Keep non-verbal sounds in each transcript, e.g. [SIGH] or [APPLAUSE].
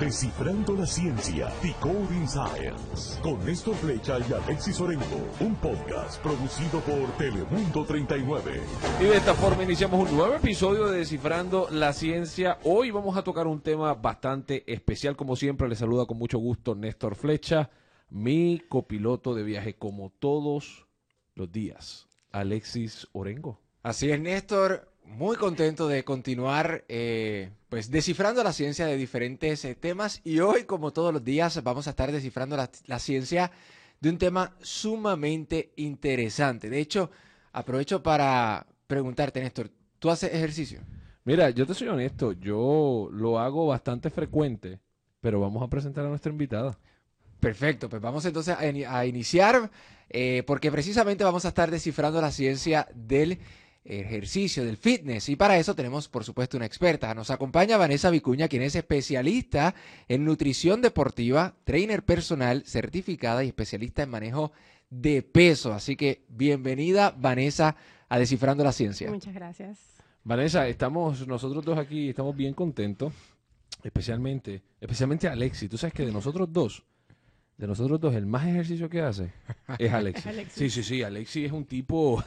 Descifrando la ciencia, Decoding Science, con Néstor Flecha y Alexis Orengo, un podcast producido por Telemundo 39. Y de esta forma iniciamos un nuevo episodio de Descifrando la Ciencia. Hoy vamos a tocar un tema bastante especial. Como siempre, les saluda con mucho gusto Néstor Flecha, mi copiloto de viaje, como todos los días, Alexis Orengo. Así es, Néstor. Muy contento de continuar eh, pues descifrando la ciencia de diferentes eh, temas y hoy, como todos los días, vamos a estar descifrando la, la ciencia de un tema sumamente interesante. De hecho, aprovecho para preguntarte, Néstor, ¿tú haces ejercicio? Mira, yo te soy honesto, yo lo hago bastante frecuente, pero vamos a presentar a nuestra invitada. Perfecto, pues vamos entonces a, ini- a iniciar, eh, porque precisamente vamos a estar descifrando la ciencia del ejercicio, del fitness, y para eso tenemos, por supuesto, una experta. Nos acompaña Vanessa Vicuña, quien es especialista en nutrición deportiva, trainer personal, certificada y especialista en manejo de peso. Así que bienvenida, Vanessa, a Descifrando la Ciencia. Muchas gracias. Vanessa, estamos nosotros dos aquí, estamos bien contentos, especialmente, especialmente Alexis. Tú sabes que de nosotros dos, de nosotros dos, el más ejercicio que hace es [LAUGHS] Alexis. Es Alexis. Sí, sí, sí, Alexis es un tipo...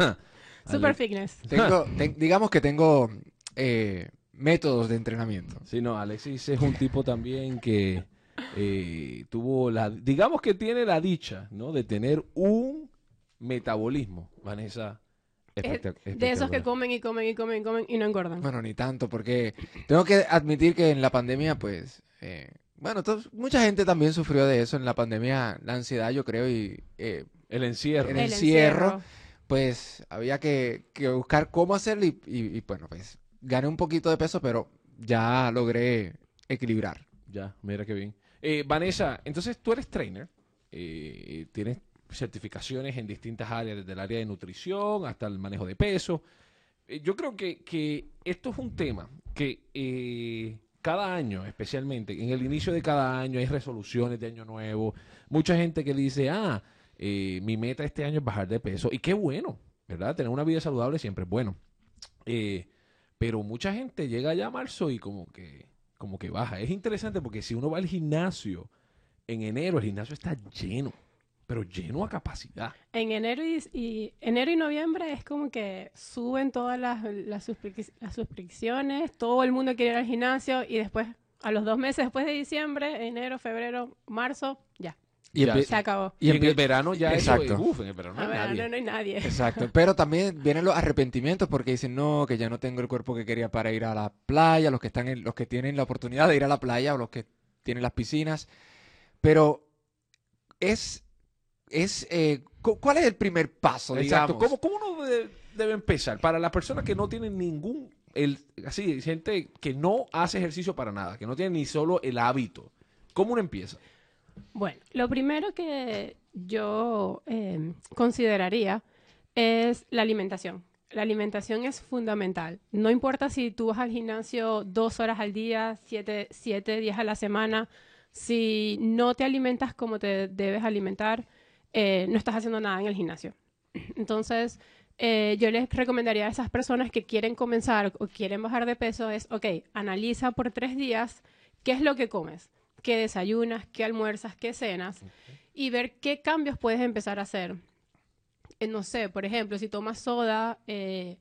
Super fitness. Tengo, [LAUGHS] ten- digamos que tengo eh, métodos de entrenamiento. Sí, no, Alexis es un tipo también que eh, tuvo la, digamos que tiene la dicha, ¿no? De tener un metabolismo, Vanessa. De esos que comen y comen y comen y comen y no engordan. Bueno, ni tanto, porque tengo que admitir que en la pandemia, pues, eh, bueno, mucha gente también sufrió de eso en la pandemia, la ansiedad, yo creo, y eh, El encierro. en El encierro, pues había que, que buscar cómo hacerlo y, bueno, pues gané un poquito de peso, pero ya logré equilibrar. Ya, mira qué bien. Eh, Vanessa, entonces tú eres trainer, eh, tienes certificaciones en distintas áreas, desde el área de nutrición hasta el manejo de peso. Eh, yo creo que, que esto es un tema que eh, cada año, especialmente, en el inicio de cada año hay resoluciones de año nuevo. Mucha gente que dice, ah, eh, mi meta este año es bajar de peso. Y qué bueno, ¿verdad? Tener una vida saludable siempre es bueno. Eh, pero mucha gente llega ya a marzo y como que, como que baja. Es interesante porque si uno va al gimnasio en enero, el gimnasio está lleno, pero lleno a capacidad. En enero y, enero y noviembre es como que suben todas las, las suscripciones, todo el mundo quiere ir al gimnasio y después, a los dos meses después de diciembre, enero, febrero, marzo, ya, Y Ya, empie- se acabó. Y, en el verano ya Exacto. eso, uf, en el verano no hay ver, nadie. no, no hay nadie. Exacto, pero también vienen los arrepentimientos porque dicen no, que ya no tengo el cuerpo que quería para ir a la playa, los que están en, los que tienen la oportunidad de ir a la playa o los que tienen las piscinas, pero es es eh, cu- ¿cuál es el primer paso, Exacto. digamos? ¿Cómo, cómo uno de- debe empezar? Para las personas que no tienen ningún, el, así, gente que no hace ejercicio para nada, que no tiene ni solo el hábito. ¿Cómo uno empieza? Bueno, lo primero que yo eh, consideraría es la alimentación. La alimentación es fundamental. No importa si tú vas al gimnasio dos horas al día, siete, siete días a la semana, si no te alimentas como te debes alimentar, eh, no estás haciendo nada en el gimnasio. Entonces, eh, yo les recomendaría a esas personas que quieren comenzar o quieren bajar de peso es, ok, analiza por tres días qué es lo que comes, qué desayunas, qué almuerzas, qué cenas y ver qué cambios puedes empezar a hacer. Eh, no sé, por ejemplo, si tomas soda, eh,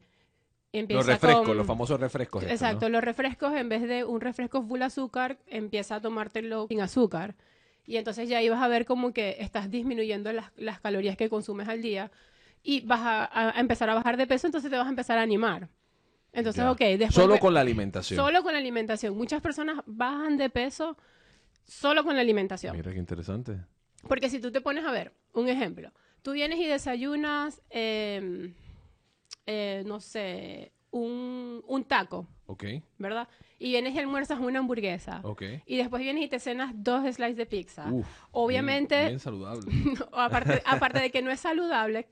empieza Los refrescos, con- los famosos refrescos. estos, ¿no? Exacto, los refrescos, en vez de un refresco full azúcar, empieza a tomártelo sin azúcar. Y entonces ya ahí vas a ver como que estás disminuyendo las, las calorías que consumes al día y vas a, a- empezar a bajar de peso, entonces te vas a empezar a animar. Entonces, Ya. ok, después... Solo con la alimentación. Solo con la alimentación. Muchas personas bajan de peso solo con la alimentación. Mira qué interesante. Porque si tú te pones a ver, un ejemplo, tú vienes y desayunas, eh, eh, no sé, un, un taco, Ok, ¿verdad? Y vienes y almuerzas una hamburguesa. ok. Y después vienes y te cenas dos slices de pizza. Uf, Obviamente, Bien, bien saludable. [LAUGHS] aparte, aparte de que no es saludable,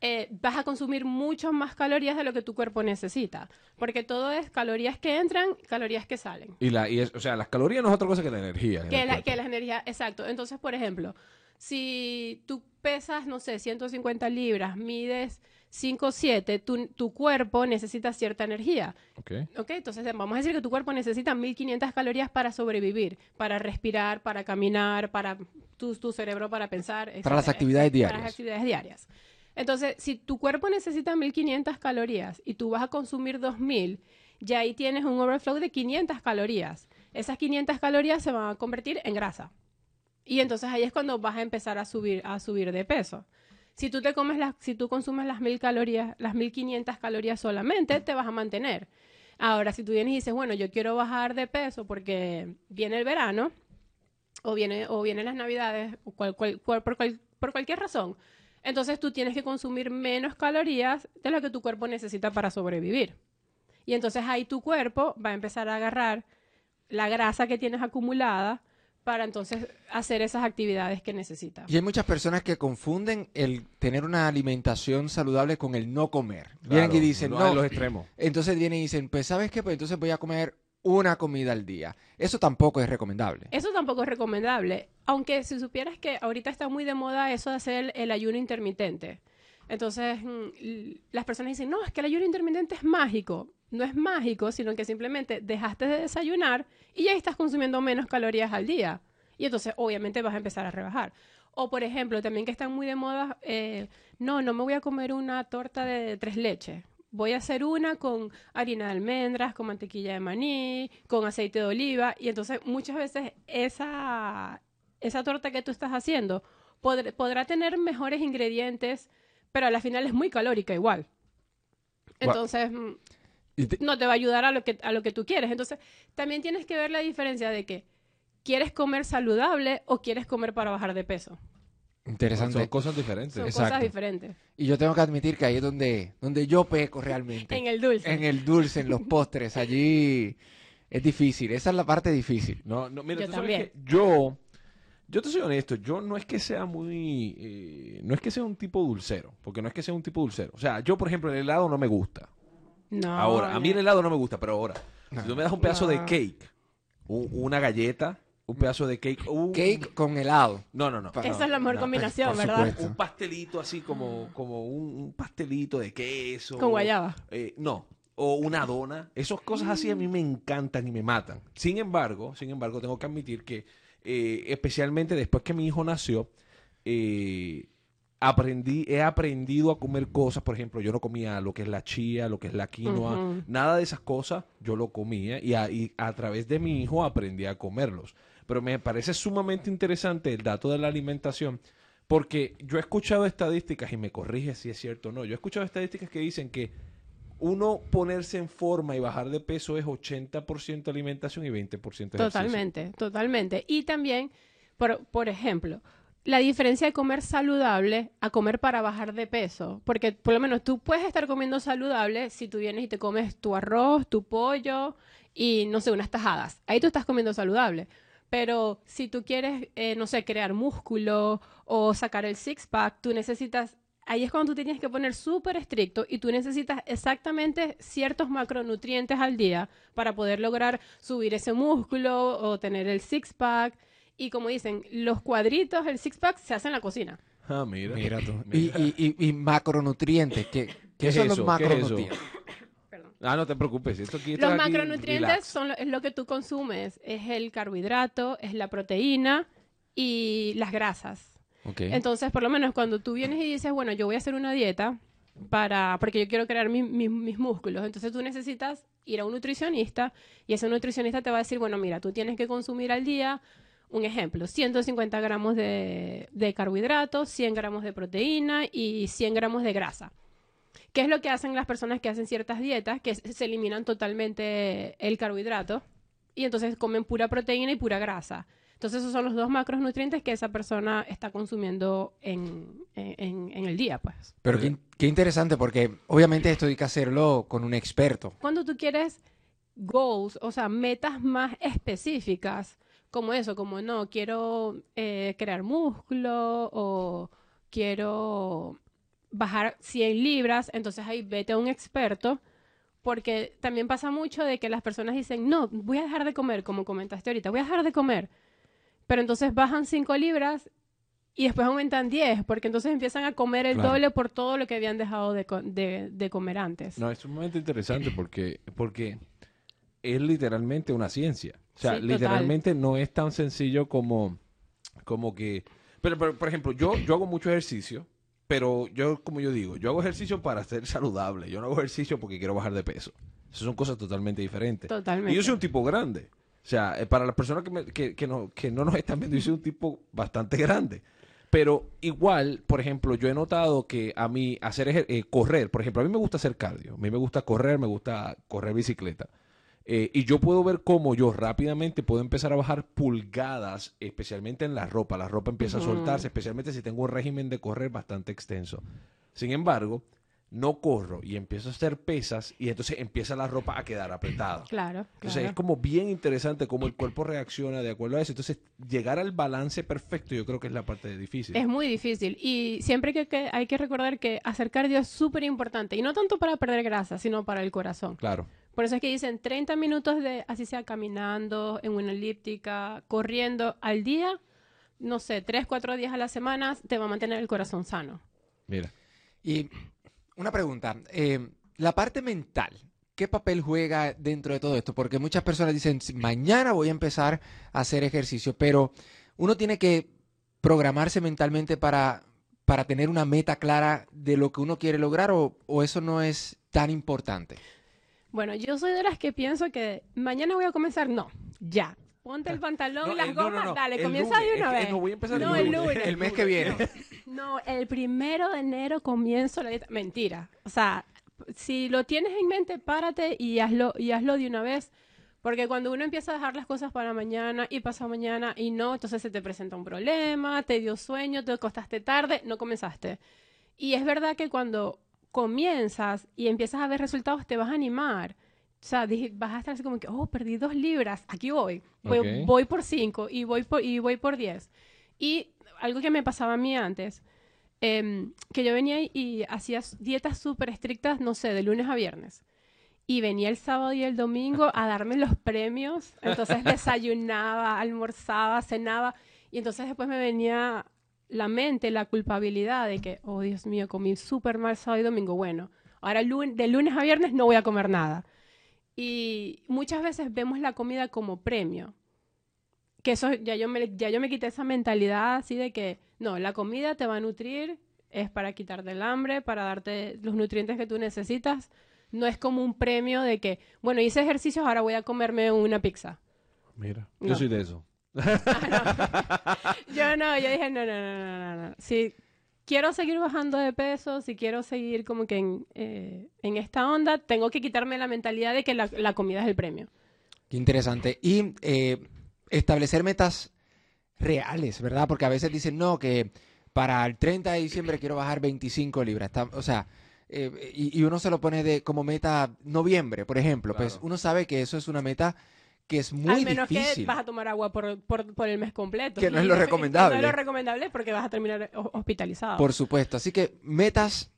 eh, vas a consumir mucho más calorías de lo que tu cuerpo necesita. Porque todo es calorías que entran, calorías que salen. Y la, y es, o sea, las calorías no es otra cosa que la energía. en Que la, cuerpo. que la energía, exacto. Entonces, por ejemplo, si tú pesas, no sé, 150 libras, mides 5 7, tu, tu cuerpo necesita cierta energía. Ok. Ok, entonces vamos a decir que tu cuerpo necesita 1500 calorías para sobrevivir, para respirar, para caminar, para tu, tu cerebro para pensar. Para las etcétera, actividades Para diarias. las actividades diarias. Entonces, si tu cuerpo necesita 1500 calorías y tú vas a consumir 2000, ya ahí tienes un overflow de 500 calorías. Esas 500 calorías se van a convertir en grasa. Y entonces ahí es cuando vas a empezar a subir, a subir de peso. Si tú te comes las, si tú consumes las 1000 calorías, las 1500 calorías solamente, te vas a mantener. Ahora, si tú vienes y dices, bueno, yo quiero bajar de peso porque viene el verano, o viene, o vienen las navidades, o cual- cual- cual- por, por cualquier razón, entonces tú tienes que consumir menos calorías de lo que tu cuerpo necesita para sobrevivir. Y entonces ahí tu cuerpo va a empezar a agarrar la grasa que tienes acumulada para entonces hacer esas actividades que necesita. Y hay muchas personas que confunden el tener una alimentación saludable con el no comer. Vienen y dicen, no, no. los extremos. Entonces vienen y dicen, pues ¿sabes qué? Pues entonces voy a comer una comida al día. Eso tampoco es recomendable. Eso tampoco es recomendable, aunque si supieras que ahorita está muy de moda eso de hacer el, ayuno intermitente. Entonces, mm, las personas dicen, no, es que el ayuno intermitente es mágico. No es mágico, sino que simplemente dejaste de desayunar y ya estás consumiendo menos calorías al día. Y entonces, obviamente, vas a empezar a rebajar. O, por ejemplo, también que están muy de moda, eh, no, no me voy a comer una torta de tres leches. Voy a hacer una con harina de almendras, con mantequilla de maní, con aceite de oliva. Y entonces muchas veces esa, esa torta que tú estás haciendo podr- podrá tener mejores ingredientes, pero a la final es muy calórica igual. Entonces, mm, te- no te va a ayudar a lo que a lo que tú quieres. Entonces, también tienes que ver la diferencia de que quieres comer saludable o quieres comer para bajar de peso. Interesante. Son cosas diferentes. Son Exacto. cosas diferentes. Y yo tengo que admitir que ahí es donde, donde yo peco realmente. En el dulce. En el dulce, en los [LAUGHS] postres. Allí es difícil. Esa es la parte difícil. No, no, mira, Yo tú sabes también. que yo, yo te soy honesto, yo no es que sea muy, eh, no es que sea un tipo dulcero, porque no es que sea un tipo dulcero. O sea, yo, por ejemplo, el helado no me gusta. No. ahora, a mí el helado no me gusta, pero ahora, si tú me das un pedazo de cake, u- una galleta, un pedazo de cake, un- Cake con helado. no, no, no. Pa- Esa es la mejor no, combinación, por ¿verdad? supuesto. Un pastelito así como, como un, un pastelito de queso. Con guayaba. Eh, no. O una dona. Esas cosas así a mí me encantan y me matan. Sin embargo, sin embargo, tengo que admitir que, eh, especialmente después que mi hijo nació, eh, aprendí, he aprendido a comer cosas. Por ejemplo, yo no comía lo que es la chía, lo que es la quinoa, nada de esas cosas yo lo comía y a, y a través de mi hijo aprendí a comerlos. Pero me parece sumamente interesante el dato de la alimentación. Porque yo he escuchado estadísticas, y me corrige si es cierto o no, yo he escuchado estadísticas que dicen que uno ponerse en forma y bajar de peso es 80% alimentación y 20% ejercicio. Totalmente, totalmente. Y también, por, por ejemplo, la diferencia de comer saludable a comer para bajar de peso. Porque por lo menos tú puedes estar comiendo saludable si tú vienes y te comes tu arroz, tu pollo y, no sé, unas tajadas. Ahí tú estás comiendo saludable. Pero si tú quieres, eh, no sé, crear músculo o sacar el six-pack, tú necesitas... Ahí es cuando tú te tienes que poner súper estricto y tú necesitas exactamente ciertos macronutrientes al día para poder lograr subir ese músculo o tener el six-pack. Y como dicen, los cuadritos, el six-pack se hace en la cocina. Ah, mira. Mira tú. Y, Mira. y, y, y macronutrientes. ¿Qué, ¿Qué qué es son eso? los ¿Qué es eso? macronutrientes? Ah, no te preocupes. Esto aquí, esto Los aquí, macronutrientes relax. son lo, es lo que tú consumes. Es el carbohidrato, es la proteína y las grasas. Ok. Entonces, por lo menos cuando tú vienes y dices, bueno, yo voy a hacer una dieta para, porque yo quiero crear mi- mi- mis músculos, entonces tú necesitas ir a un nutricionista y ese nutricionista te va a decir, bueno, mira, tú tienes que consumir al día, un ejemplo, 150 gramos de, de carbohidratos, 100 gramos de proteína y 100 gramos de grasa. ¿Qué es lo que hacen las personas que hacen ciertas dietas? Que se eliminan totalmente el carbohidrato y entonces comen pura proteína y pura grasa. Entonces esos son los dos macronutrientes que esa persona está consumiendo en, en- en el día, pues. Pero qué interesante porque obviamente esto hay que hacerlo con un experto. Cuando tú quieres goals, o sea, metas más específicas, como eso, como no, quiero eh, crear músculo o quiero bajar 100 libras, entonces ahí vete a un experto, porque también pasa mucho de que las personas dicen, no, voy a dejar de comer, como comentaste ahorita, voy a dejar de comer, pero entonces bajan 5 libras y después aumentan 10, porque entonces empiezan a comer el Claro. doble por todo lo que habían dejado de, co- de- de comer antes. No, es sumamente interesante porque, porque es literalmente una ciencia. O sea, Sí, total. literalmente no es tan sencillo como, como que... Pero, pero, por ejemplo, yo, yo hago mucho ejercicio, pero yo, como yo digo, yo hago ejercicio para ser saludable. Yo no hago ejercicio porque quiero bajar de peso. Esas son cosas totalmente diferentes. Totalmente. Y yo soy un tipo grande. O sea, eh, para las personas que, me- que, que no, que no nos están viendo, yo soy un tipo bastante grande. Pero igual, por ejemplo, yo he notado que a mí hacer eh, correr, por ejemplo, a mí me gusta hacer cardio, a mí me gusta correr, me gusta correr bicicleta. Eh, y yo puedo ver cómo yo rápidamente puedo empezar a bajar pulgadas, especialmente en la ropa. La ropa empieza a soltarse, especialmente si tengo un régimen de correr bastante extenso. Sin embargo, no corro y empiezo a hacer pesas y entonces empieza la ropa a quedar apretada. Claro, Entonces claro. es como bien interesante cómo el cuerpo reacciona de acuerdo a eso. Entonces llegar al balance perfecto yo creo que es la parte difícil. Es muy difícil y siempre que, que hay que recordar que hacer cardio es súper importante y no tanto para perder grasa, sino para el corazón. Claro. Por eso es que dicen 30 minutos de, así sea caminando, en una elíptica, corriendo al día, no sé, 3, 4 días a la semana, te va a mantener el corazón sano. Mira. Y una pregunta, eh, la parte mental, ¿qué papel juega dentro de todo esto? Porque muchas personas dicen, "Sí, mañana voy a empezar a hacer ejercicio, pero uno tiene que programarse mentalmente para, para tener una meta clara de lo que uno quiere lograr o, o eso no es tan importante. Bueno, yo soy de las que pienso que mañana voy a comenzar, no, ya. Ponte el pantalón No, y las el- no, no, gomas, no, dale, comienza lunes, de una vez. no voy a empezar el el lunes. El mes que viene. No, el primero de enero comienzo la dieta. Mentira. O sea, si lo tienes en mente, párate y hazlo, y hazlo de una vez. Porque cuando uno empieza a dejar las cosas para mañana y pasa mañana y no, entonces se te presenta un problema, te dio sueño, te acostaste tarde, no comenzaste. Y es verdad que cuando comienzas y empiezas a ver resultados, te vas a animar. O sea, dije- vas a estar así como que, oh, perdí dos libras, aquí voy. Voy, por cinco y voy por, y voy por diez. Y algo que me pasaba a mí antes, em, que yo venía y, hacía dietas súper estrictas, no sé, de lunes a viernes. Y venía el sábado y el domingo a darme los premios. Entonces [LAUGHS] desayunaba, almorzaba, cenaba. Y entonces después me venía la mente, la culpabilidad de que, oh Dios mío, comí súper mal sábado y domingo. Bueno, ahora lun- de lunes a viernes no voy a comer nada. Y muchas veces vemos la comida como premio. Que eso ya yo me, ya yo me quité esa mentalidad así de que, no, la comida te va a nutrir, es para quitarte el hambre, para darte los nutrientes que tú necesitas. No es como un premio de que, bueno, hice ejercicios, ahora voy a comerme una pizza. Mira. No. Yo soy de eso. [LAUGHS] Yo no, yo dije, no, no, no, no, no, no. Si quiero seguir bajando de peso, si quiero seguir como que en, eh, en esta onda, tengo que quitarme la mentalidad de que la, la comida es el premio. Qué interesante. Y eh, establecer metas reales, ¿verdad? Porque a veces dicen, no, que para el 30 de diciembre quiero bajar 25 libras. Está- o sea, eh, y, y uno se lo pone de como meta noviembre, por ejemplo. Pues uno sabe que eso es una meta que es muy Al menos difícil. que vas a tomar agua por, por, por el mes completo. Que no es lo recomendable. no es lo recomendable porque vas a terminar ho- hospitalizado. Por supuesto. Así que metas...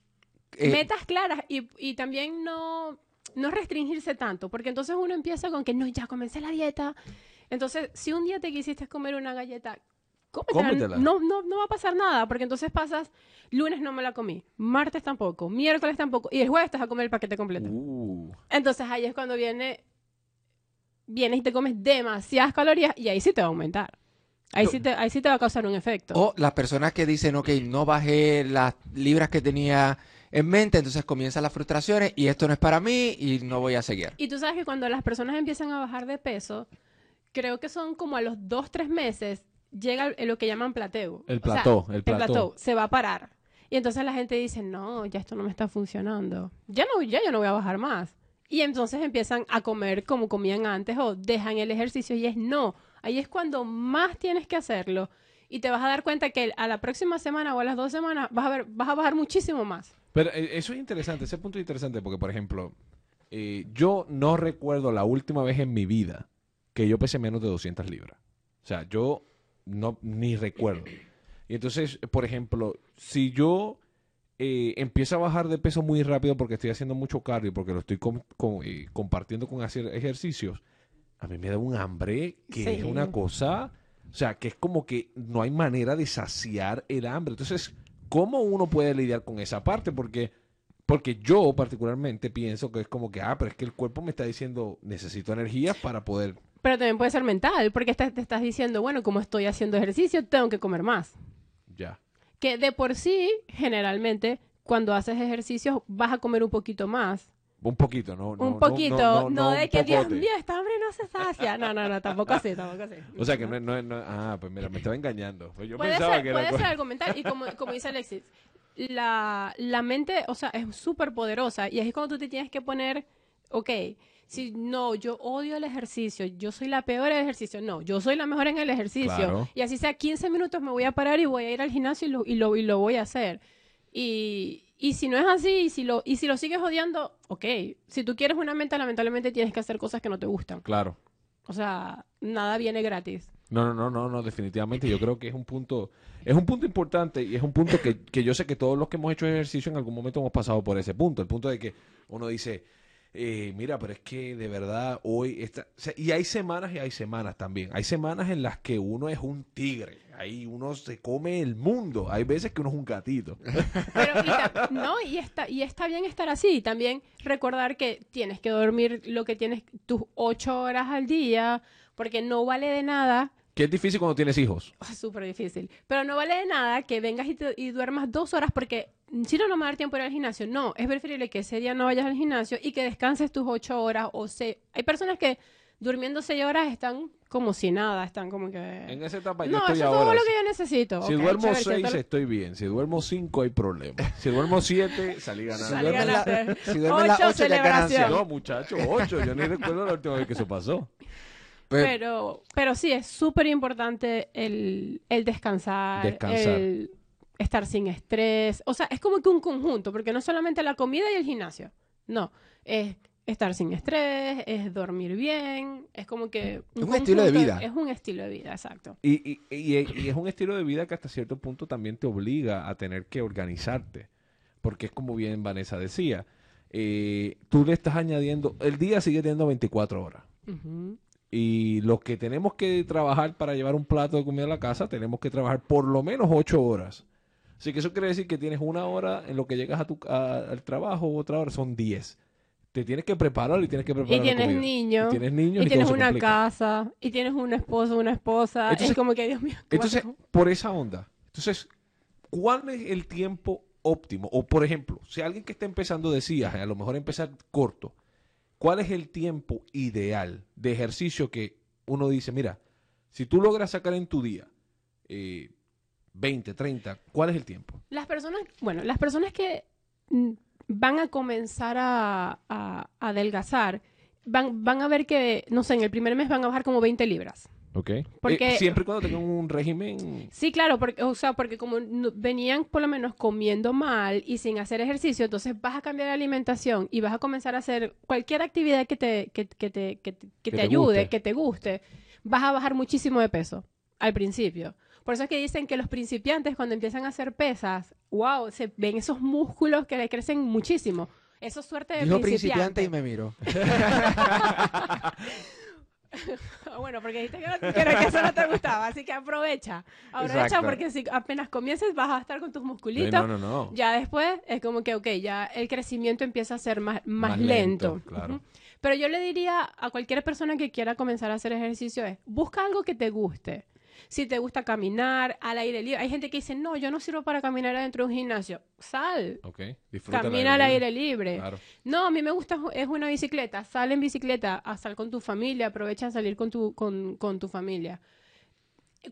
eh, Metas claras y, y también no, no restringirse tanto, porque entonces uno empieza con que no, ya comencé la dieta. Entonces, si un día te quisiste comer una galleta, cómetela. Cómetela. No, no, no va a pasar nada, porque entonces pasas, lunes no me la comí, martes tampoco, miércoles tampoco, y el jueves vas a comer el paquete completo. Uh. Entonces ahí es cuando viene, vienes y te comes demasiadas calorías y ahí sí te va a aumentar. Ahí, Yo- sí te, ahí sí te va a causar un efecto. O las personas que dicen, ok, no bajé las libras que tenía en mente, entonces comienzan las frustraciones y esto no es para mí y no voy a seguir. Y tú sabes que cuando las personas empiezan a bajar de peso, creo que son como a los dos, tres meses, llega el- lo que llaman plateo. El O sea, plató, el plató. se va a parar. Y entonces la gente dice, no, ya esto no me está funcionando. Ya no, ya yo no voy a bajar más. Y entonces empiezan a comer como comían antes o dejan el ejercicio y es no. Ahí es cuando más tienes que hacerlo. Y te vas a dar cuenta que a la próxima semana o a las dos semanas vas a, ver, vas a bajar muchísimo más. Pero eh, eso es interesante, ese punto es interesante porque, por ejemplo, eh, yo no recuerdo la última vez en mi vida que yo pesé menos de 200 libras. O sea, yo no ni recuerdo. Y entonces, por ejemplo, si yo eh, empiezo a bajar de peso muy rápido porque estoy haciendo mucho cardio, porque lo estoy com- com- eh, compartiendo con hacer ejercicios, a mí me da un hambre que Sí. es una cosa O sea, que es como que no hay manera de saciar el hambre. Entonces, ¿cómo uno puede lidiar con esa parte? Porque, porque yo particularmente pienso que es como que, ah, pero es que el cuerpo me está diciendo, necesito energía para poder... Pero también puede ser mental, porque te estás diciendo, bueno, como estoy haciendo ejercicio, tengo que comer más. Que de por sí, generalmente, cuando haces ejercicio, vas a comer un poquito más. Un poquito, ¿no? no- un poquito, no- no, no de que, Dios mío, esta hambre no se sacia. No, no, no, tampoco así, tampoco así. O sea, que no, es- Ah, pues mira, me estaba engañando. Pues Yo puede pensaba ser, que puede ser [LAUGHS] algo mental. Y como, como dice Alexis, la, la mente, o sea, es súper poderosa. Y es cuando tú te tienes que poner, ok, si no, yo odio el ejercicio, yo soy la peor en el ejercicio. No, yo soy la mejor en el ejercicio. Claro. Y así sea 15 minutos me voy a parar y voy a ir al gimnasio y lo, y lo, y lo voy a hacer. Y, y si no es así, y si, lo, y si lo sigues odiando, ok. Si tú quieres una meta, lamentablemente tienes que hacer cosas que no te gustan. Claro. O sea, nada viene gratis. No, no, no, no, no, definitivamente yo creo que es un punto, es un punto importante y es un punto que, que yo sé que todos los que hemos hecho ejercicio en algún momento hemos pasado por ese punto, el punto de que uno dice, eh, mira, pero es que de verdad hoy está, o sea, y hay semanas y hay semanas también, hay semanas en las que uno es un tigre, ahí uno se come el mundo, hay veces que uno es un gatito. [LAUGHS] Pero, y no, y está, y está bien estar así. Y también recordar que tienes que dormir lo que tienes, tus ocho horas al día, porque no vale de nada. Que es difícil cuando tienes hijos. Es [LAUGHS] súper difícil. Pero no vale de nada que vengas y, te- y duermas dos horas porque si no, no me va a dar tiempo de ir al gimnasio. No, es preferible que ese día no vayas al gimnasio y que descanses tus ocho horas o se... Hay personas que durmiendo seis horas están como si nada, están como que... En esa etapa yo no, estoy eso es todo lo que yo necesito. Si duermo chévere, seis estoy bien, si duermo cinco hay problema. Si duermo siete salí ganando. Si Salí duermes la- si Ocho ocho, ya ganancia. No, muchacho, ocho. Yo ni recuerdo la última vez que eso pasó. Pero, pero sí, es súper importante el, el descansar, Descansar. el estar sin estrés. O sea, es como que un conjunto, porque no solamente la comida y el gimnasio. No, es estar sin estrés, es dormir bien, es como que... Es un estilo de vida. Es un estilo de vida, exacto. Y, y, y- y es un estilo de vida que hasta cierto punto también te obliga a tener que organizarte. Porque es como bien Vanessa decía, eh, tú le estás añadiendo, el día sigue teniendo 24 horas. Y los que tenemos que trabajar para llevar un plato de comida a la casa, tenemos que trabajar por lo menos 8 horas. Así que eso quiere decir que tienes una hora en lo que llegas a tu, a- al trabajo, otra hora son 10. Te tienes que preparar y tienes que preparar Y tienes niños, Y tienes niños y tienes una casa, y tienes un esposo, una esposa. Entonces- es como que, Dios mío. ¿qué Entonces, por esa onda, entonces, ¿cuál es el tiempo óptimo? O, por ejemplo, si alguien que está empezando decía, a lo mejor empezar corto, ¿cuál es el tiempo ideal de ejercicio que uno dice, mira, si tú logras sacar en tu día eh, 20, 30, ¿cuál es el tiempo? Las personas, bueno, las personas que van a comenzar a, a- a adelgazar, van, van a ver que, no sé, en el primer mes van a bajar como 20 libras. ¿Ok? Porque- Eh, siempre y cuando tengan un régimen... Sí, claro, porque, o sea, porque como no- venían por lo menos comiendo mal y sin hacer ejercicio, entonces vas a cambiar la alimentación y vas a comenzar a hacer cualquier actividad que te, que, que te, que, te- que Que te te ayude, guste. que te guste, vas a bajar muchísimo de peso al principio. Por eso es que dicen que los principiantes cuando empiezan a hacer pesas, wow, se ven esos músculos que le crecen muchísimo. Eso es suerte de dijo principiante. principiante y me miró. [LAUGHS] Bueno, porque dijiste que, no- que no- que eso no te gustaba, así que aprovecha. Aprovecha Exacto. porque si apenas comiences vas a estar con tus musculitos. no, no, no. Ya después es como que, ok, ya el crecimiento empieza a ser más, más, Más lento. lento, claro. Pero yo le diría a cualquier persona que quiera comenzar a hacer ejercicio es, busca algo que te guste. Si te gusta caminar al aire libre, hay gente que dice, no, yo no sirvo para caminar adentro de un gimnasio. Sal, Ok, disfruta el camina al aire libre. Claro. No, a mí me gusta, es una bicicleta. Sal en bicicleta, a sal con tu familia, aprovecha a salir con tu, con, con tu familia.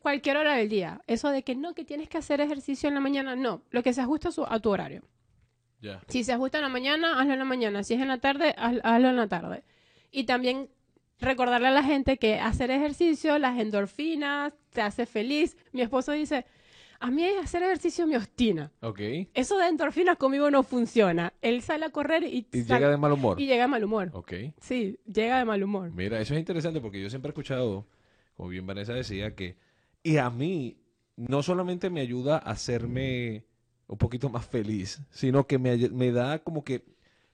Cualquier hora del día. Eso de que no, que tienes que hacer ejercicio en la mañana, no. Lo que se ajusta a, su- a tu horario. Si se ajusta en la mañana, hazlo en la mañana. Si es en la tarde, haz- hazlo en la tarde. Y también recordarle a la gente que hacer ejercicio, las endorfinas, te hace feliz. Mi esposo dice, a mí hacer ejercicio me obstina. Ok. Eso de endorfinas conmigo no funciona. Él sale a correr y, Y llega de mal humor. y llega de mal humor. Ok. Sí, llega de mal humor. Mira, eso es interesante porque yo siempre he escuchado, como bien Vanessa decía, que y a mí no solamente me ayuda a hacerme un poquito más feliz, sino que me, me da como que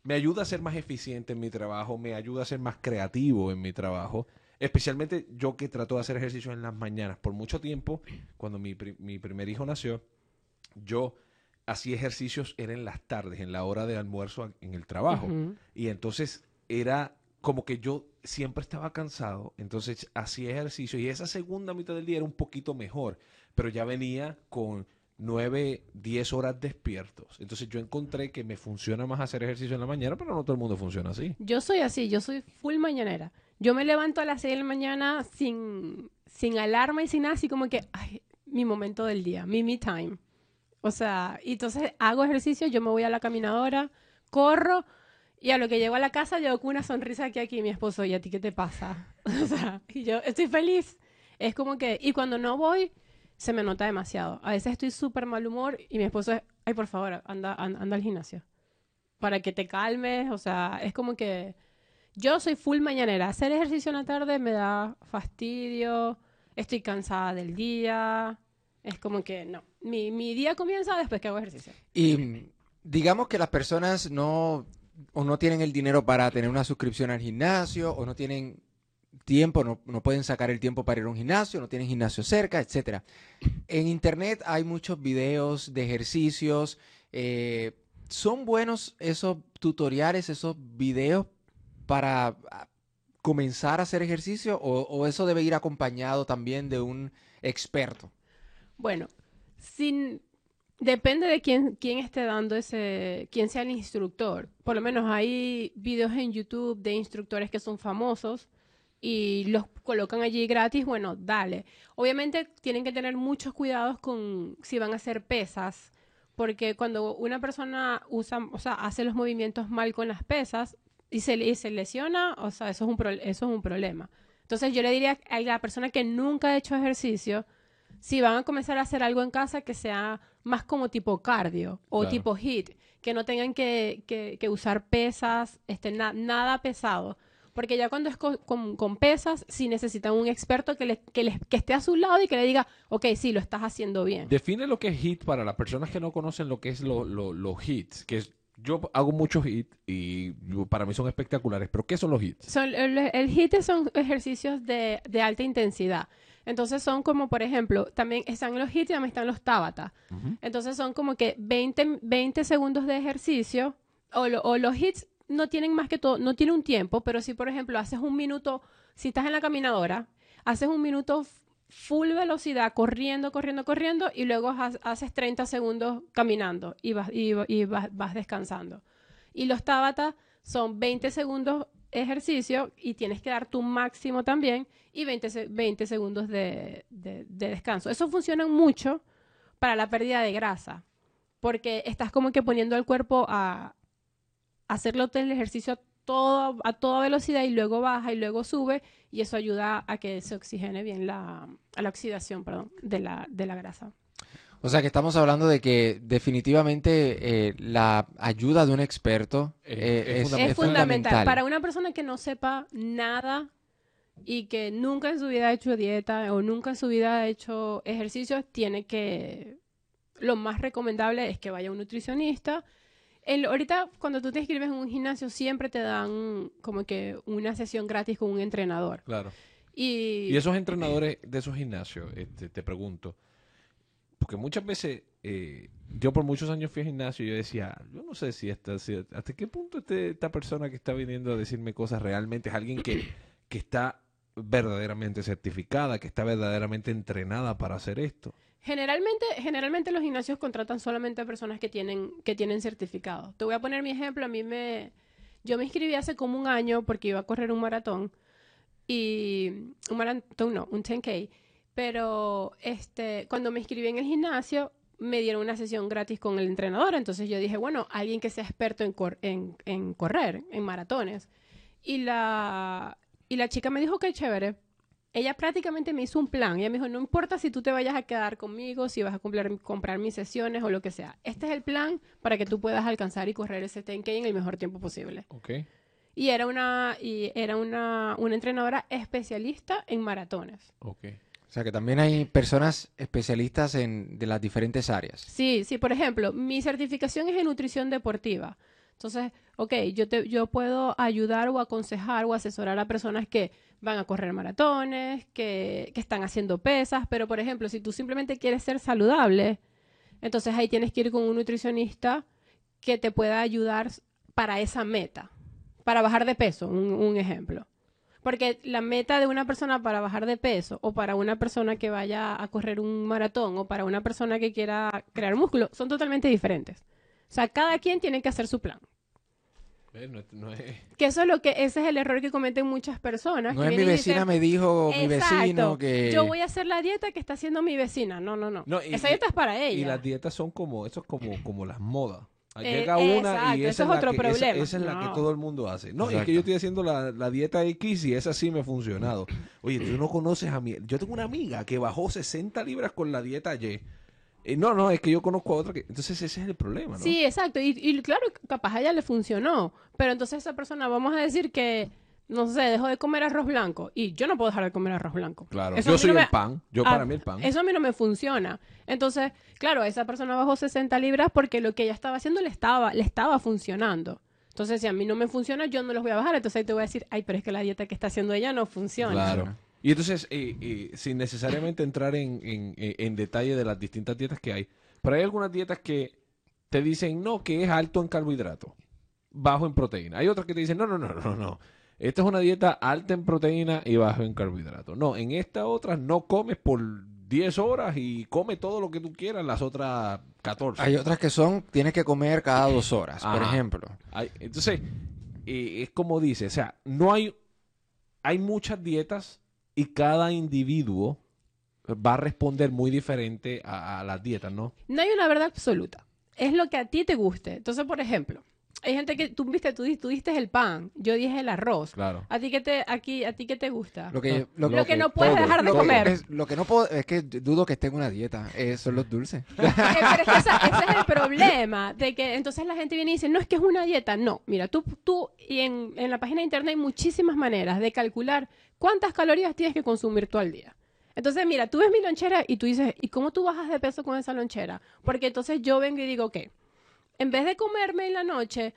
me ayuda a ser más eficiente en mi trabajo, me ayuda a ser más creativo en mi trabajo, Especialmente yo que trato de hacer ejercicio en las mañanas. Por mucho tiempo, cuando mi, pri- mi primer hijo nació, yo hacía ejercicios, era en las tardes, en la hora de almuerzo en el trabajo. Y entonces era como que yo siempre estaba cansado, entonces hacía ejercicio y esa segunda mitad del día era un poquito mejor, pero ya venía con 9, 10 horas despiertos. Entonces yo encontré que me funciona más hacer ejercicio en la mañana, pero no todo el mundo funciona así. Yo soy así, yo soy full mañanera. Yo me levanto a las 6 de la mañana sin, sin alarma y sin nada, así como que, ay, mi momento del día, mi me time. O sea, y entonces hago ejercicio, yo me voy a la caminadora, corro, y a lo que llego a la casa, llego con una sonrisa aquí, aquí, mi esposo, ¿y a ti qué te pasa? [LAUGHS] O sea, y yo estoy feliz. Es como que, y cuando no voy, se me nota demasiado. A veces estoy súper mal humor y mi esposo es, ay, por favor, anda, anda, anda al gimnasio. Para que te calmes, o sea, es como que yo soy full mañanera. Hacer ejercicio en la tarde me da fastidio, estoy cansada del día. Es como que no. Mi, mi día comienza después que hago ejercicio. Y digamos que las personas no o no tienen el dinero para tener una suscripción al gimnasio o no tienen tiempo, no, no pueden sacar el tiempo para ir a un gimnasio, no tienen gimnasio cerca, etcétera. En internet hay muchos videos de ejercicios. eh, ¿Son buenos esos tutoriales, esos videos para ah, comenzar a hacer ejercicio o, o eso debe ir acompañado también de un experto? Bueno, sin, depende de quién, quién esté dando ese, quién sea el instructor. Por lo menos hay videos en YouTube de instructores que son famosos y los colocan allí gratis, bueno, dale. Obviamente tienen que tener muchos cuidados con si van a hacer pesas, porque cuando una persona usa, o sea, hace los movimientos mal con las pesas y se, y se lesiona, o sea, eso es un, pro- eso es un problema. Entonces yo le diría a la persona que nunca ha hecho ejercicio, si van a comenzar a hacer algo en casa que sea más como tipo cardio o Claro. tipo HIIT, que no tengan que, que- que usar pesas, este, na- nada pesado. Porque ya cuando es co- con, con pesas, sí necesitan un experto que, le- que, les- que esté a su lado y que le diga, ok, sí, lo estás haciendo bien. Define lo que es hit para las personas que no conocen lo que es lo- lo- los hits, que es- yo hago muchos hits y para mí son espectaculares, pero ¿qué son los hits? Son, el, el HIIT son ejercicios de, de alta intensidad. Entonces son como, por ejemplo, también están los HIIT y también están los Tabata. Ujú. Entonces son como que 20, 20 segundos de ejercicio o, lo- o los hits no tienen más que todo, no tiene un tiempo, pero si por ejemplo haces un minuto, si estás en la caminadora, haces un minuto full velocidad, corriendo, corriendo, corriendo, y luego ha- haces 30 segundos caminando y vas, y, vas, vas descansando. Y los Tabata son 20 segundos ejercicio y tienes que dar tu máximo también y 20, se- 20 segundos de, de- de descanso. Eso funciona mucho para la pérdida de grasa, porque estás como que poniendo al cuerpo a hacerlo el ejercicio a toda, a toda velocidad y luego baja y luego sube y eso ayuda a que se oxigene bien la, a la oxidación perdón, de, la, de la grasa. O sea que estamos hablando de que definitivamente eh, la ayuda de un experto Es- eh, es es, fundamental. Es fundamental. Para una persona que no sepa nada y que nunca en su vida ha hecho dieta o nunca en su vida ha hecho ejercicios, tiene que... Lo más recomendable es que vaya a un nutricionista. El- ahorita, cuando tú te inscribes en un gimnasio, siempre te dan como que una sesión gratis con un entrenador. Claro. Y, Y esos entrenadores de esos gimnasios, este, te pregunto, porque muchas veces, eh, yo por muchos años fui a gimnasio y yo decía, yo no sé si- hasta qué punto este- esta persona que está viniendo a decirme cosas realmente es alguien que, que está verdaderamente certificada, que está verdaderamente entrenada para hacer esto. Generalmente, generalmente los gimnasios contratan solamente a personas que tienen, que tienen certificado. Te voy a poner mi ejemplo. A mí me, yo me inscribí hace como un año porque iba a correr un maratón y un maratón no, un 10k. Pero este, cuando me inscribí en el gimnasio me dieron una sesión gratis con el entrenador. Entonces yo dije, bueno, alguien que sea experto en, en correr, en maratones. Y la, y la chica me dijo que chévere ella prácticamente me hizo un plan. Ella me dijo, no importa si tú te vayas a quedar conmigo, si vas a cumplir- comprar mis sesiones o lo que sea. Este es el plan para que tú puedas alcanzar y correr ese 10K en el mejor tiempo posible. ¿Ok? Y era una, y era una, una entrenadora especialista en maratones. Ok. O sea que también hay personas especialistas en, de las diferentes áreas. Sí, sí, por ejemplo, mi certificación es en nutrición deportiva. Entonces, ok, yo, te, yo puedo ayudar o aconsejar o asesorar a personas que van a correr maratones, que, que están haciendo pesas, pero por ejemplo, si tú simplemente quieres ser saludable, entonces ahí tienes que ir con un nutricionista que te pueda ayudar para esa meta, para bajar de peso, un, un ejemplo. Porque la meta de una persona para bajar de peso o para una persona que vaya a correr un maratón o para una persona que quiera crear músculo son totalmente diferentes. O sea, cada quien tiene que hacer su plan. Eh, No, es- no es- Que eso es lo que ese es el error que cometen muchas personas. No que es mi vecina dicen, me dijo, mi "Exacto, vecino que... yo voy a hacer la dieta que está haciendo mi vecina. No, no, no. No, y- Esa dieta es para ella. Y las dietas son como, eso es como, como las modas. Eh, Llega una exacto, y eso esa es la otro que, problema. Esa, es la que todo el mundo hace. No, y es Exacto. que yo estoy haciendo la, la dieta X y esa sí me ha funcionado. Oye, tú no conoces a mí. Yo tengo una amiga que bajó 60 libras con la dieta Y. Eh, no, no, es que yo conozco a otra que... Entonces ese es el problema, ¿no? Sí, exacto. Y, y claro, capaz a ella le funcionó. Pero entonces esa persona, vamos a decir que, no sé, dejó de comer arroz blanco. Y yo no puedo dejar de comer arroz blanco. Claro, Eso yo soy no el pan. Yo Ah, para mí el pan. Eso a mí no me funciona. Entonces, claro, esa persona bajó 60 libras porque lo que ella estaba haciendo le estaba, le estaba funcionando. Entonces, si a mí no me funciona, yo no los voy a bajar. Entonces ahí te voy a decir, ay, pero es que la dieta que está haciendo ella no funciona. Claro. Y entonces, eh, eh, sin necesariamente entrar en, en- en- en detalle de las distintas dietas que hay, pero hay algunas dietas que te dicen, no, que es alto en carbohidratos, bajo en proteína. Hay otras que te dicen, no, no, no, no, no. Esta es una dieta alta en proteína y bajo en carbohidratos. No, en esta otra no comes por 10 horas y come todo lo que tú quieras las otras 14. Hay otras que son, tienes que comer cada dos horas, por ejemplo. Hay- entonces, eh, es como dice, o sea, no hay, hay muchas dietas y cada individuo va a responder muy diferente a, las dietas, ¿no? No hay una verdad absoluta. Es lo que a ti te guste. Entonces, por ejemplo, hay gente que tú viste, tú, tú diste el pan, yo dije el arroz. Claro. ¿A ti qué te, aquí, a ti qué te gusta? Lo que, Lo que no puedes todo, dejar de lo que- comer. es, lo que no puedo, es que dudo que esté en una dieta, eh, son los dulces. [LAUGHS] Pero es que esa- ese es el problema, de que entonces la gente viene y dice, no, es que es una dieta. No, mira, tú, tú y en, en la página de internet hay muchísimas maneras de calcular cuántas calorías tienes que consumir tú al día. Entonces, mira, tú ves mi lonchera y tú dices, ¿y cómo tú bajas de peso con esa lonchera? Porque entonces yo vengo y digo, ok, en vez de comerme en la noche,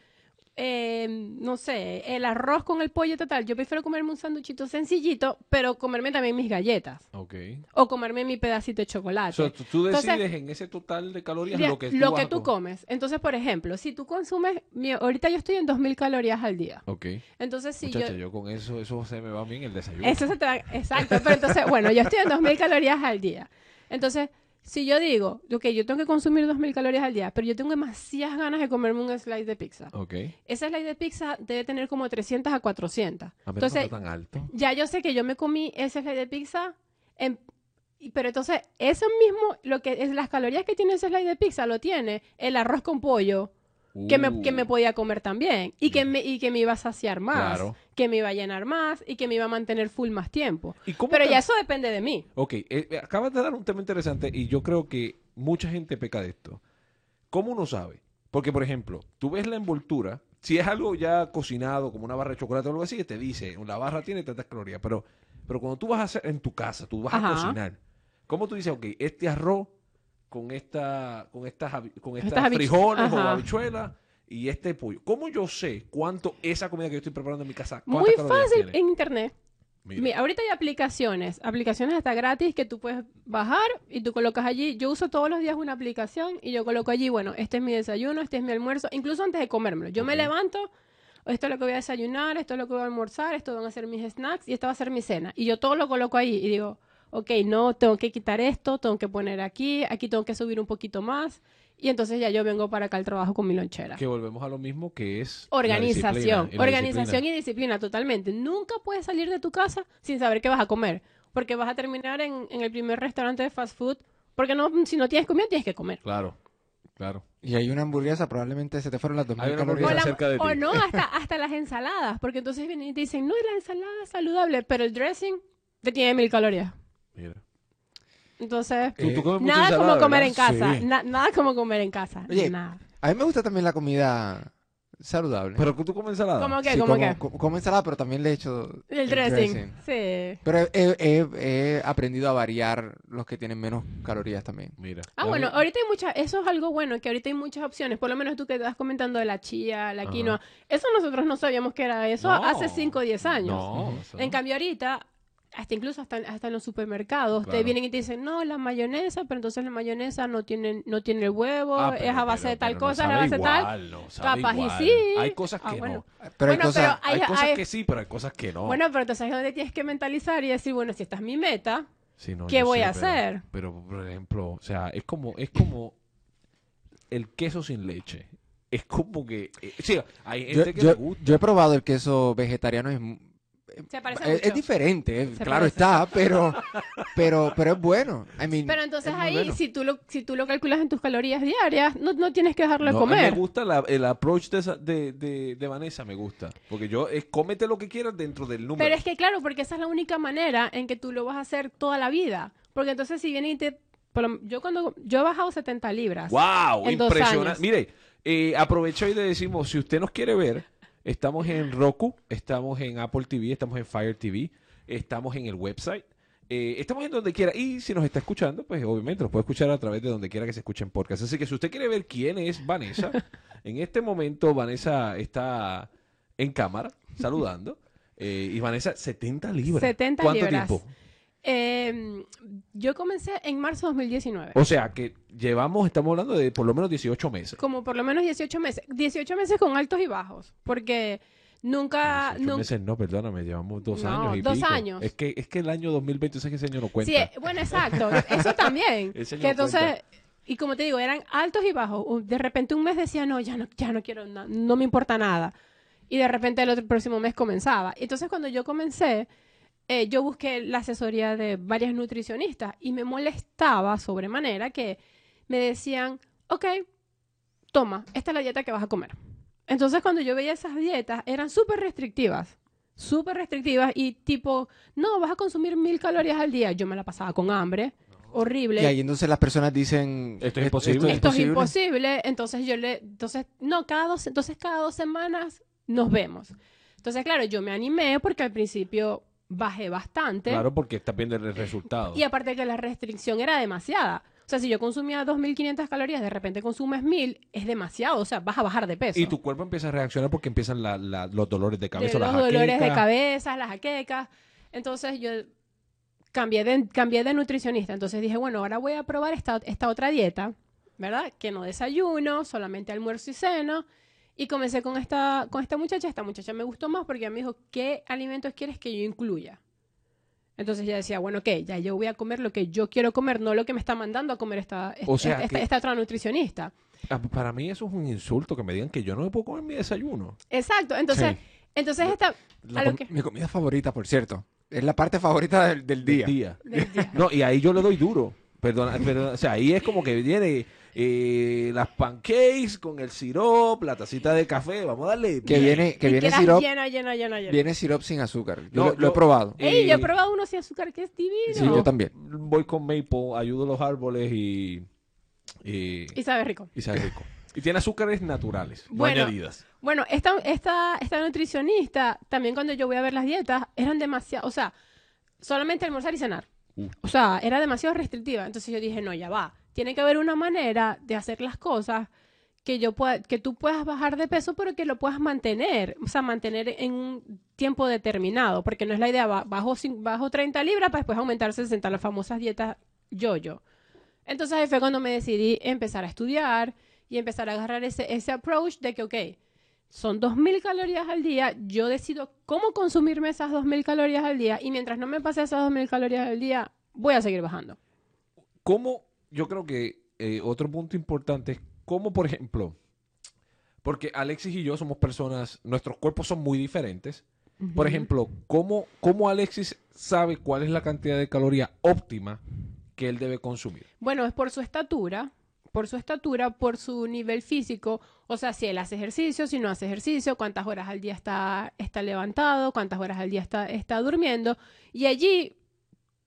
eh, no sé, el arroz con el pollo total, yo prefiero comerme un sanduchito sencillito, pero comerme también mis galletas. Ok. O comerme mi pedacito de chocolate. O sea, tú, tú Entonces, decides en ese total de calorías lo que tú, vas a comer. comes. Entonces, por ejemplo, si tú consumes, mi- ahorita yo estoy en 2000 calorías al día. Ok. Entonces, si Muchacha, yo... yo... con eso, eso se me va bien el desayuno. Eso se te va- Exacto, pero entonces, bueno, yo estoy en 2000 calorías al día. Entonces, si yo digo, ok, yo tengo que consumir 2000 calorías al día, pero yo tengo demasiadas ganas de comerme un slice de pizza. Ok. Ese slice de pizza debe tener como 300 a 400. A Entonces, tan alto. ya yo sé que yo me comí ese slice de pizza, en- pero entonces, eso mismo, lo que es las calorías que tiene ese slice de pizza, lo tiene el arroz con pollo, que, me, que me Uh, podía comer también, y que, me, y que me iba a saciar más, Claro. que me iba a llenar más, y que me iba a mantener full más tiempo. ¿Y cómo Pero te- ya eso depende de mí. Ok, eh, eh, acabas de dar un tema interesante y yo creo que mucha gente peca de esto. ¿Cómo uno sabe? Porque, por ejemplo, tú ves la envoltura, si es algo ya cocinado, como una barra de chocolate o algo así, te dice, la barra tiene tantas calorías, pero, pero cuando tú vas a hacer en tu casa, tú vas a cocinar, ¿cómo tú dices, ok, este arroz con esta, con estas, con estas, frijoles o habichuelas y este pollo? ¿Cómo yo sé cuánto esa comida que yo estoy preparando en mi casa, Muy fácil tiene? en internet. Mira. Mira, ahorita hay aplicaciones, aplicaciones hasta gratis que tú puedes bajar y tú colocas allí. Yo uso todos los días una aplicación y yo coloco allí, bueno, este es mi desayuno, este es mi almuerzo, incluso antes de comérmelo. Yo me levanto, esto es lo que voy a desayunar, esto es lo que voy a almorzar, esto van a ser mis snacks y esta va a ser mi cena. Y yo todo lo coloco ahí y digo, ok, no, tengo que quitar esto, tengo que poner aquí, aquí tengo que subir un poquito más. Y entonces ya yo vengo para acá al trabajo con mi lonchera. Que volvemos a lo mismo que es Organización, la organización disciplina. y disciplina totalmente. Nunca puedes salir de tu casa sin saber qué vas a comer, porque vas a terminar en, en el primer restaurante de fast food, porque no, si no tienes comida, tienes que comer. Claro, claro. Y hay una hamburguesa, probablemente se te fueron las 2000 Hay una O, calorías. hamburguesa la- cerca de o no, hasta, [LAUGHS] hasta las ensaladas, porque entonces vienen y te dicen, no, la ensalada es saludable, pero el dressing te tiene mil calorías. Mira. Entonces, Tú- tú comes mucha nada ensalada, como comer ¿verdad? en casa, Sí. na- nada como comer en casa, Oye, nada. A mí me gusta también la comida saludable. Pero tú comes ensalada. ¿Cómo que? Sí, ¿Cómo como, que? co- como ensalada, pero también le he hecho El dressing. Sí. Pero he, he- he- he aprendido a variar los que tienen menos calorías también. Mira. Ah, bueno, ahorita hay muchas, eso es algo bueno, que ahorita hay muchas opciones, por lo menos tú que estás comentando de la chía, la Ajá. quinoa, eso nosotros no sabíamos que era eso No. hace 5 o 10 años. No, eso En no. cambio ahorita, hasta incluso hasta, hasta en los supermercados, Claro. te vienen y te dicen, no, la mayonesa, pero entonces la mayonesa no tiene, no tiene el huevo, Ah, es a base pero- de tal no cosa, es a base de tal. no Capaz y sí. Hay cosas Ah, que bueno. no. Pero hay Bueno, cosas... pero Hay, Hay- cosas hay- que sí, pero hay cosas que no. Bueno, pero entonces es donde tienes que mentalizar y decir, bueno, si esta es mi meta, Sí, no, ¿qué voy sé, a hacer? Pero, por ejemplo, o sea, es como, es como el queso sin leche. Es como que, eh, sí, hay Yo, que yo- le gusta. yo he probado el queso vegetariano, es, se parece es, mucho. es diferente, eh, Se claro parece. está, pero, [LAUGHS] pero, pero es bueno. I mean, Pero entonces ahí, bueno. si, tú lo, si tú lo calculas en tus calorías diarias, no, no tienes que dejarlo de No, comer. Me gusta la- el approach de, esa- de, de, de Vanessa, me gusta. Porque yo, es cómete lo que quieras dentro del número. Pero es que claro, porque esa es la única manera en que tú lo vas a hacer toda la vida. Porque entonces si viene y te... yo cuando... Yo he bajado 70 libras. ¡Wow! Impresionante. Mire, eh, aprovecho y le decimos, si usted nos quiere ver, estamos en Roku, estamos en Apple TV, estamos en Fire TV, estamos en el website. eh, estamos en donde quiera y si nos está escuchando, pues obviamente nos puede escuchar a través de donde quiera que se escuchen podcast. Así que si usted quiere ver quién es Vanessa, [LAUGHS] en este momento Vanessa está en cámara saludando eh, y Vanessa 70 libras. 70 ¿Cuánto libras. tiempo? Eh, yo comencé en marzo de 2019. O sea que llevamos, estamos hablando de por lo menos 18 meses. Como por lo menos 18 meses. 18 meses con altos y bajos. Porque nunca... 18 nunca meses, no, perdóname, llevamos dos No, años y dos pico. años. Es que, es que el año 2020, sé que ese año no cuenta. Sí, eh, bueno, exacto. Eso [LAUGHS] también. Ese que no entonces, cuenta. y como te digo, eran altos y bajos. De repente un mes decía, no, ya no, ya no quiero, na- no me importa nada. Y de repente el otro próximo mes comenzaba. Entonces cuando yo comencé, eh, yo busqué la asesoría de varias nutricionistas y me molestaba sobremanera que me decían, ok, toma, esta es la dieta que vas a comer. Entonces cuando yo veía esas dietas, eran súper restrictivas, súper restrictivas y tipo, no, vas a consumir mil calorías al día. Yo me la pasaba con hambre, horrible. Y ahí entonces las personas dicen... Esto es imposible. Esto es imposible, entonces yo le, entonces, no, cada dos, entonces cada dos semanas nos vemos. Entonces, claro, yo me animé porque al principio bajé bastante. Claro, porque estás viendo el resultado. Y aparte que la restricción era demasiada. O sea, si yo consumía 2.500 calorías, de repente consumes 1.000, es demasiado. O sea, vas a bajar de peso. Y tu cuerpo empieza a reaccionar porque empiezan la- la- los dolores de de cabeza, los las dolores de cabeza, las jaquecas. Entonces yo cambié de, cambié de nutricionista. Entonces dije, bueno, ahora voy a probar esta, esta otra dieta, ¿verdad? Que no desayuno, solamente almuerzo y ceno. Y comencé con esta, con esta muchacha. Esta muchacha me gustó más porque me dijo, ¿qué alimentos quieres que yo incluya? Entonces ella decía, bueno, ok, ya yo voy a comer lo que yo quiero comer, no lo que me está mandando a comer esta, O sea esta, que- esta otra nutricionista. Ah, Para mí eso es un insulto que me digan que yo no me puedo comer mi desayuno. Exacto. Entonces, Sí. entonces esta... La a lo com- que- Mi comida favorita, por cierto. Es la parte favorita del, del día. Día. del día. No, y ahí yo le doy duro. Perdona, perdona, o sea, ahí es como que viene eh, las pancakes con el sirop, la tacita de café, vamos a darle. Que bien. viene, que Y viene quedas sip llena, llena, llena, llena. viene syrup sin azúcar. Yo No, lo, he probado. Ey, yo he Eh, probado uno sin azúcar que es divino. Sí, yo también. Voy con maple, ayudo a los árboles y. Y, Y sabe rico. y sabe rico. Y tiene azúcares naturales, no Bueno. añadidas. Bueno, esta, esta, esta nutricionista, también cuando yo voy a ver las dietas, eran demasiado, o sea, solamente almorzar y cenar. Uh. O sea, era demasiado restrictiva. Entonces yo dije, no, ya va. Tiene que haber una manera de hacer las cosas que yo pueda, que tú puedas bajar de peso, pero que lo puedas mantener. O sea, mantener en un tiempo determinado. Porque no es la idea, ba- bajo, bajo 30 libras para después aumentar 60, las famosas dietas yo-yo. Entonces ahí fue cuando me decidí empezar a estudiar y empezar a agarrar ese, ese approach de que, ok, son 2.000 calorías al día, yo decido cómo consumirme esas 2.000 calorías al día y mientras no me pase esas 2.000 calorías al día, voy a seguir bajando. ¿Cómo? Yo creo que eh, otro punto importante es cómo, por ejemplo, porque Alexis y yo somos personas, nuestros cuerpos son muy diferentes. Por ejemplo, ¿cómo, ¿cómo Alexis sabe cuál es la cantidad de caloría óptima que él debe consumir? Bueno, es por su estatura, por su estatura, por su nivel físico, o sea, si él hace ejercicio, si no hace ejercicio, cuántas horas al día está, está levantado, cuántas horas al día está, está durmiendo. Y allí,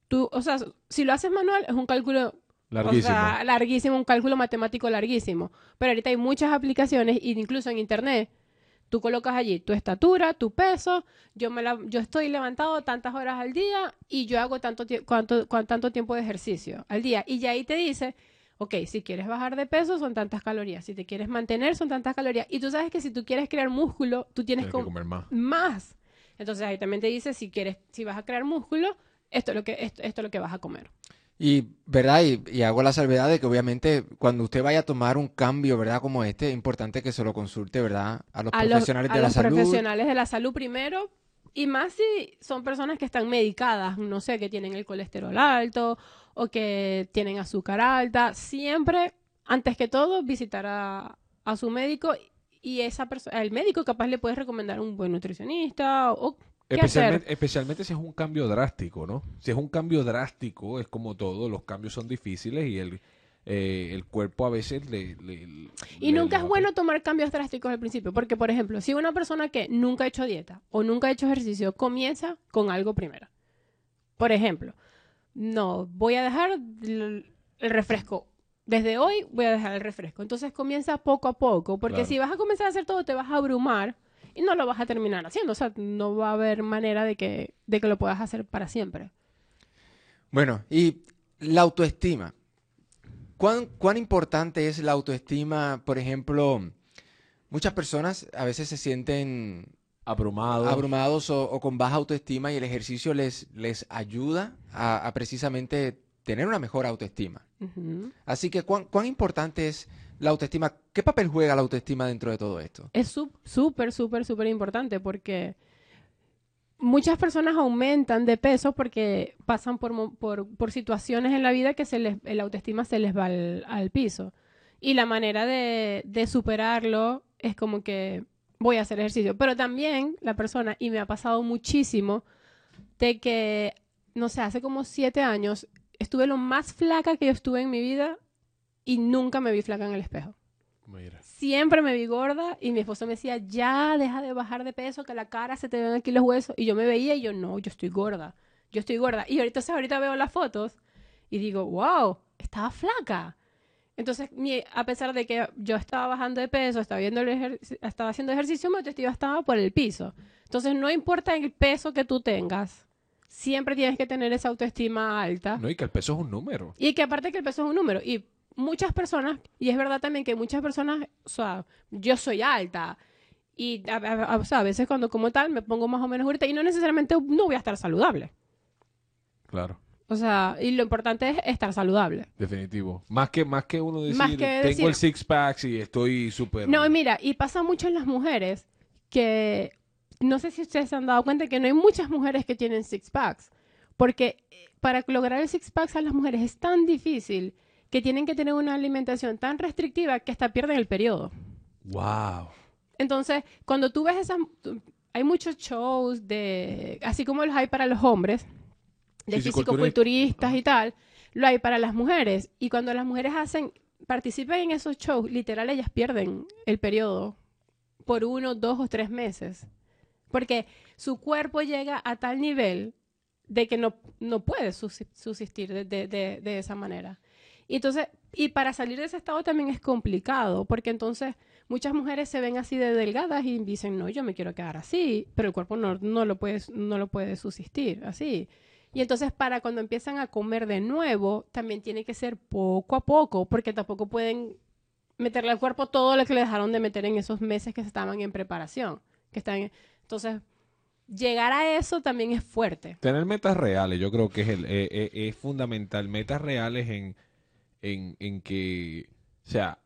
tú, o sea, si lo haces manual, es un cálculo Larguísimo. O sea, larguísimo, un cálculo matemático larguísimo. Pero ahorita hay muchas aplicaciones, e incluso en internet, Tú colocas allí tu estatura, tu peso, yo, me la, yo estoy levantado tantas horas al día y yo hago tanto, cuánto, tiempo de ejercicio al día. Y ya ahí te dice, ok, si quieres bajar de peso son tantas calorías, si te quieres mantener son tantas calorías. Y tú sabes que si tú quieres crear músculo, tú tienes, Tienes que com- comer más. más. Entonces ahí también te dice, si quieres, si vas a crear músculo, esto es lo que, esto, esto es lo que vas a comer. Y, ¿verdad? Y, y hago la salvedad de que obviamente cuando usted vaya a tomar un cambio, ¿verdad? Como este, es importante que se lo consulte, ¿verdad? A los a los, profesionales a de la los salud. profesionales de la salud primero y más si son personas que están medicadas, no sé, que tienen el colesterol alto o que tienen azúcar alta, siempre, antes que todo, visitar a, a su médico y esa persona, el médico capaz le puede recomendar un buen nutricionista o hacer. Especialmente, especialmente si es un cambio drástico, ¿no? Si es un cambio drástico, es como todo, los cambios son difíciles y el, eh, el cuerpo a veces le... le- Y nunca le es bueno tomar cambios drásticos al principio, porque por ejemplo, si una persona que nunca ha hecho dieta o nunca ha hecho ejercicio comienza con algo primero. Por ejemplo, no, voy a dejar el, el refresco. Desde hoy voy a dejar el refresco. Entonces comienza poco a poco, porque Claro. si vas a comenzar a hacer todo te vas a abrumar y no lo vas a terminar haciendo. O sea, no va a haber manera de que, de que lo puedas hacer para siempre. Bueno, y la autoestima. ¿Cuán, cuán importante es la autoestima? Por ejemplo, muchas personas a veces se sienten Abrumado. abrumados o, o con baja autoestima y el ejercicio les, les ayuda a, a precisamente tener una mejor autoestima. Así que, ¿cuán, cuán importante es la autoestima? ¿Qué papel juega la autoestima dentro de todo esto? es súper, súper, súper importante porque muchas personas aumentan de peso porque pasan por, por, situaciones en la vida que se les, el autoestima se les va al, al piso. Y la manera de, de superarlo es como que voy a hacer ejercicio. Pero también la persona, y me ha pasado muchísimo, de que, no sé, hace como siete años estuve lo más flaca que yo estuve en mi vida y nunca me vi flaca en el espejo Mira. siempre me vi gorda y mi esposo me decía, ya, deja de bajar de peso, que la cara se te ven aquí los huesos. Y yo me veía y yo, no, yo estoy gorda, yo estoy gorda. Y ahorita, entonces, ahorita veo las fotos y digo, wow, estaba flaca. Entonces, a pesar de que yo estaba bajando de peso, estaba, viendo el ejer- estaba haciendo ejercicio, mi autoestima estaba por el piso. Entonces, no importa el peso que tú tengas, siempre tienes que tener esa autoestima alta. No, y que el peso es un número. Y que aparte que el peso es un número. Y muchas personas, y es verdad también que muchas personas, o sea, yo soy alta. Y a, a- o sea, a veces cuando como tal me pongo más o menos ahorita y no necesariamente no voy a estar saludable. Claro. O sea, y lo importante es estar saludable. Definitivo. Más que, más que uno decir, Más que tengo decir- el six pack y estoy súper... No, mira, y pasa mucho en las mujeres que no sé si ustedes se han dado cuenta que no hay muchas mujeres que tienen six packs. Porque eh, para lograr el six packs a las mujeres es tan difícil que tienen que tener una alimentación tan restrictiva que hasta pierden el periodo. Wow. Entonces, cuando tú ves esas, hay muchos shows de, así como los hay para los hombres, de fisicoculturistas y tal, lo hay para las mujeres. Y cuando las mujeres hacen, participan en esos shows, literal ellas pierden el periodo por uno, dos o tres meses. Porque su cuerpo llega a tal nivel de que no, no puede subsi- subsistir de, de- de- de esa manera. Y entonces, y para salir de ese estado también es complicado, porque entonces muchas mujeres se ven así de delgadas y dicen, no, yo me quiero quedar así, pero el cuerpo no, no, lo, puede, no lo puede subsistir así. Y entonces para cuando empiezan a comer de nuevo, también tiene que ser poco a poco, porque tampoco pueden meterle al cuerpo todo lo que le dejaron de meter en esos meses que estaban en preparación. Que están en- Entonces, llegar a eso también es fuerte. Tener metas reales, yo creo que es, eh, eh, es fundamental. Metas reales en, en, en que, o sea,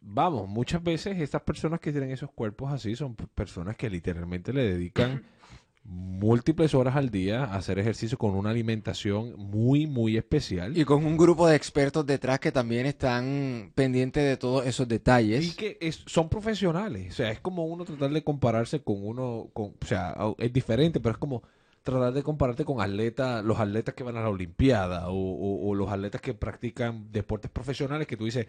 vamos, muchas veces estas personas que tienen esos cuerpos así son personas que literalmente le dedican [COUGHS] múltiples horas al día a hacer ejercicio con una alimentación muy, muy especial. Y con un grupo de expertos detrás que también están pendientes de todos esos detalles. Y que es- son profesionales. O sea, es como uno tratar de compararse con uno, con, o sea, es diferente, pero es como tratar de compararte con atletas, los atletas que van a la Olimpiada o, los atletas que practican deportes profesionales que tú dices,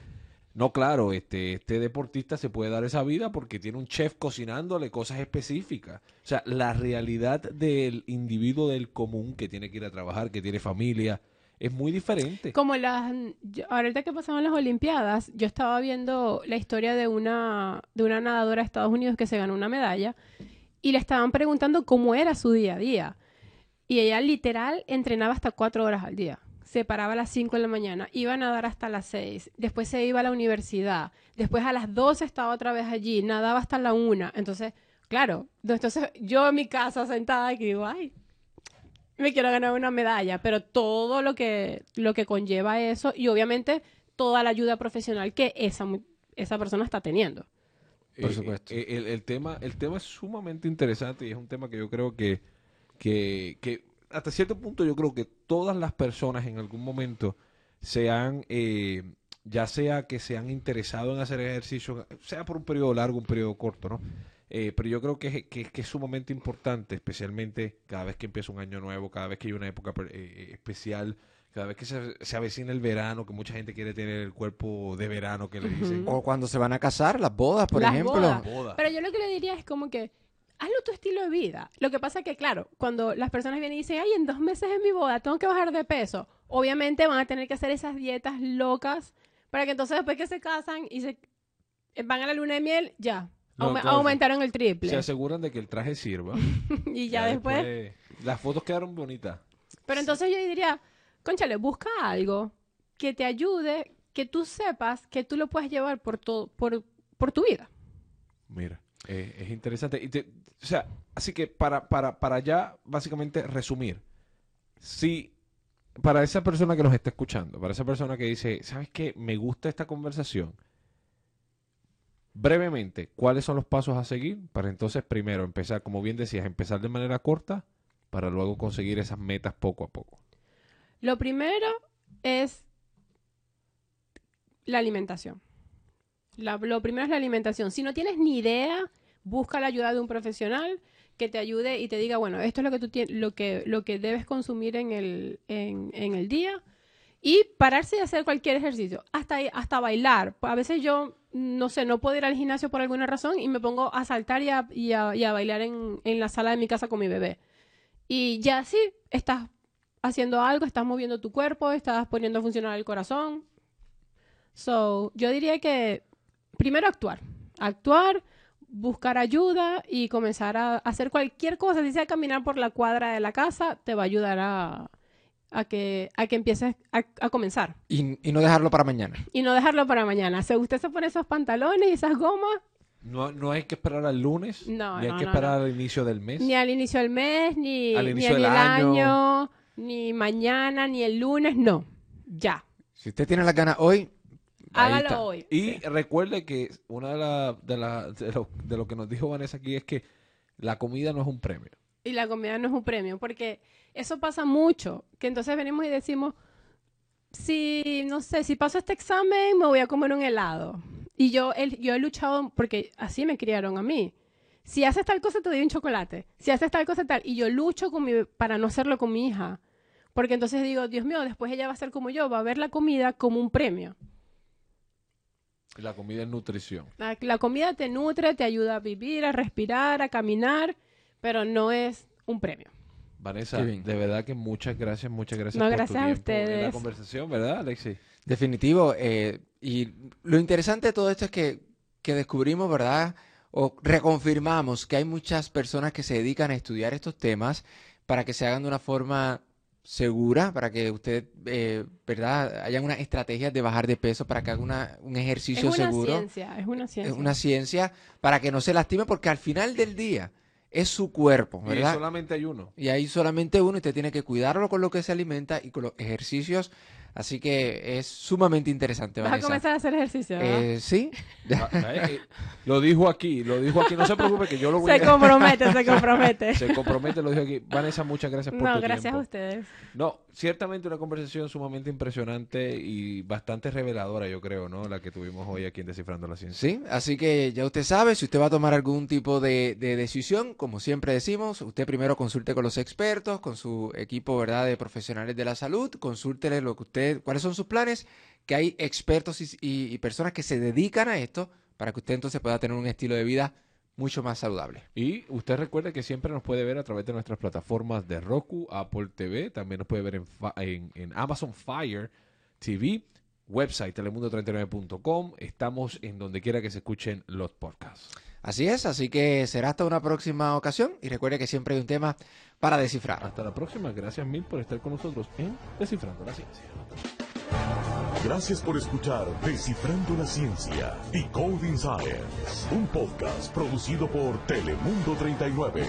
no, claro, este, este deportista se puede dar esa vida porque tiene un chef cocinándole cosas específicas. O sea, la realidad del individuo del común que tiene que ir a trabajar, que tiene familia, es muy diferente. Como las, ahorita que pasaban las Olimpiadas, yo estaba viendo la historia de una, de una nadadora de Estados Unidos que se ganó una medalla y le estaban preguntando cómo era su día a día. Y ella literal entrenaba hasta cuatro horas al día. Se paraba a las 5 de la mañana, iba a nadar hasta las 6, después se iba a la universidad, después a las 12 estaba otra vez allí, nadaba hasta la 1. Entonces, claro, entonces yo en mi casa sentada aquí digo, ay, me quiero ganar una medalla, pero todo lo que, lo que conlleva eso y obviamente toda la ayuda profesional que esa, mu- esa persona está teniendo. Por Eh, supuesto. eh, el, el tema, el tema es sumamente interesante y es un tema que yo creo que, que, que hasta cierto punto yo creo que todas las personas en algún momento se han, eh, ya sea que se han interesado en hacer ejercicio, sea por un periodo largo, un periodo corto, ¿no? Eh, pero yo creo que, es- que, que es sumamente importante, especialmente cada vez que empieza un año nuevo, cada vez que hay una época per- eh, especial, cada vez que se, se avecina el verano, que mucha gente quiere tener el cuerpo de verano que le dicen. O cuando se van a casar, las bodas, por Las ejemplo. bodas. Boda. Pero yo lo que le diría es como que hazlo tu estilo de vida. Lo que pasa es que, claro, cuando las personas vienen y dicen, ay, en dos meses es mi boda, tengo que bajar de peso, obviamente van a tener que hacer esas dietas locas para que entonces después que se casan y se van a la luna de miel, ya. No, aume- claro. aumentaron el triple. se aseguran de que el traje sirva. [LAUGHS] y ya, después Las fotos quedaron bonitas. Pero entonces yo diría, conchale, busca algo que te ayude, que tú sepas que tú lo puedes llevar por, todo, por, por tu vida. Mira, eh, es interesante. O sea, así que para, para, para ya básicamente resumir, si para esa persona que nos está escuchando, para esa persona que dice, ¿sabes qué? Me gusta esta conversación. Brevemente, ¿cuáles son los pasos a seguir? Para entonces primero empezar, como bien decías, empezar de manera corta para luego conseguir esas metas poco a poco. Lo primero es la alimentación. Lo primero es la alimentación. Si no tienes ni idea, busca la ayuda de un profesional que te ayude y te diga, bueno, esto es lo que tú lo que, lo que debes consumir en el, en, el día. Y pararse y hacer cualquier ejercicio, hasta, hasta bailar. A veces yo, no sé, no puedo ir al gimnasio por alguna razón y me pongo a saltar y a, y a- y a bailar en, en la sala de mi casa con mi bebé. Y ya sí, estás haciendo algo, estás moviendo tu cuerpo, estás poniendo a funcionar el corazón. So, yo diría que primero actuar. Actuar, buscar ayuda y comenzar a hacer cualquier cosa, si sea caminar por la cuadra de la casa, te va a ayudar a, a que, a que empieces a, a comenzar. Y, y no dejarlo para mañana. Y no dejarlo para mañana. Si usted se pone esos pantalones y esas gomas, No, no hay que esperar al lunes, No, ni hay no, que no, esperar al inicio del mes. ni al inicio del mes, ni, Al ni inicio del el año. año, ni mañana, ni el lunes, no. Ya. Si usted tiene las ganas hoy, Hágalo hoy. Y recuerde que una de, la, de, la- de lo, de lo que nos dijo Vanessa aquí es que la comida no es un premio. y la comida no es un premio, porque eso pasa mucho, que entonces venimos y decimos, si, no sé, si paso este examen, me voy a comer un helado. Y yo, el- yo he luchado, porque así me criaron a mí. Si haces tal cosa, te doy un chocolate. Si haces tal cosa, tal. Y yo lucho con mi- para no hacerlo con mi hija. Porque entonces digo, Dios mío, después ella va a ser como yo, va a ver la comida como un premio. La comida es nutrición. La, la comida te nutre, te ayuda a vivir, a respirar, a caminar, pero no es un premio. Vanessa, de verdad que muchas gracias, muchas gracias No, por gracias tu a tiempo en la ustedes. conversación, ¿verdad, Alexi? Definitivo. eh, y lo interesante de todo esto es que, que descubrimos, ¿verdad? O reconfirmamos que hay muchas personas que se dedican a estudiar estos temas para que se hagan de una forma segura, para que usted, eh, ¿verdad? Hayan unas estrategias de bajar de peso, para que haga una- un Es ejercicio una seguro. ciencia, es una Es ciencia. una ciencia para que no se lastime, porque al final del día es su cuerpo, Y ¿verdad? solamente hay uno. Y hay solamente uno y usted tiene que cuidarlo con lo que se alimenta y con los ejercicios. Así que es sumamente interesante, Vas a Vanessa. comenzar a hacer ejercicio, ¿verdad? Eh, sí, [LAUGHS] Ah, ¿sabes qué? Lo dijo aquí, lo dijo aquí. No se preocupe que yo lo voy Se a... compromete, se compromete. [LAUGHS] Se compromete, lo dijo aquí. Vanessa, muchas gracias por No, tu gracias tiempo. a ustedes. No, ciertamente una conversación sumamente impresionante y bastante reveladora, yo creo, ¿no? La que tuvimos hoy aquí en Descifrando la Ciencia. sí. Así que ya usted sabe, si usted va a tomar algún tipo de, de decisión, como siempre decimos, usted primero consulte con los expertos, con su equipo, ¿verdad?, de profesionales de la salud, consúltele lo que usted, cuáles son sus planes, que hay expertos y, y- personas que se dedican a esto para que usted entonces pueda tener un estilo de vida mucho más saludable. Y usted recuerde que siempre nos puede ver a través de nuestras plataformas de Roku, Apple TV, también nos puede ver en, en- en Amazon Fire TV, website telemundo39.com. Estamos en donde quiera que se escuchen los podcasts. Así es, así que será hasta una próxima ocasión y recuerde que siempre hay un tema para descifrar. Hasta la próxima. Gracias mil por estar con nosotros en Descifrando la Ciencia. Gracias por escuchar Descifrando la Ciencia, Decoding Science, un podcast producido por Telemundo 39.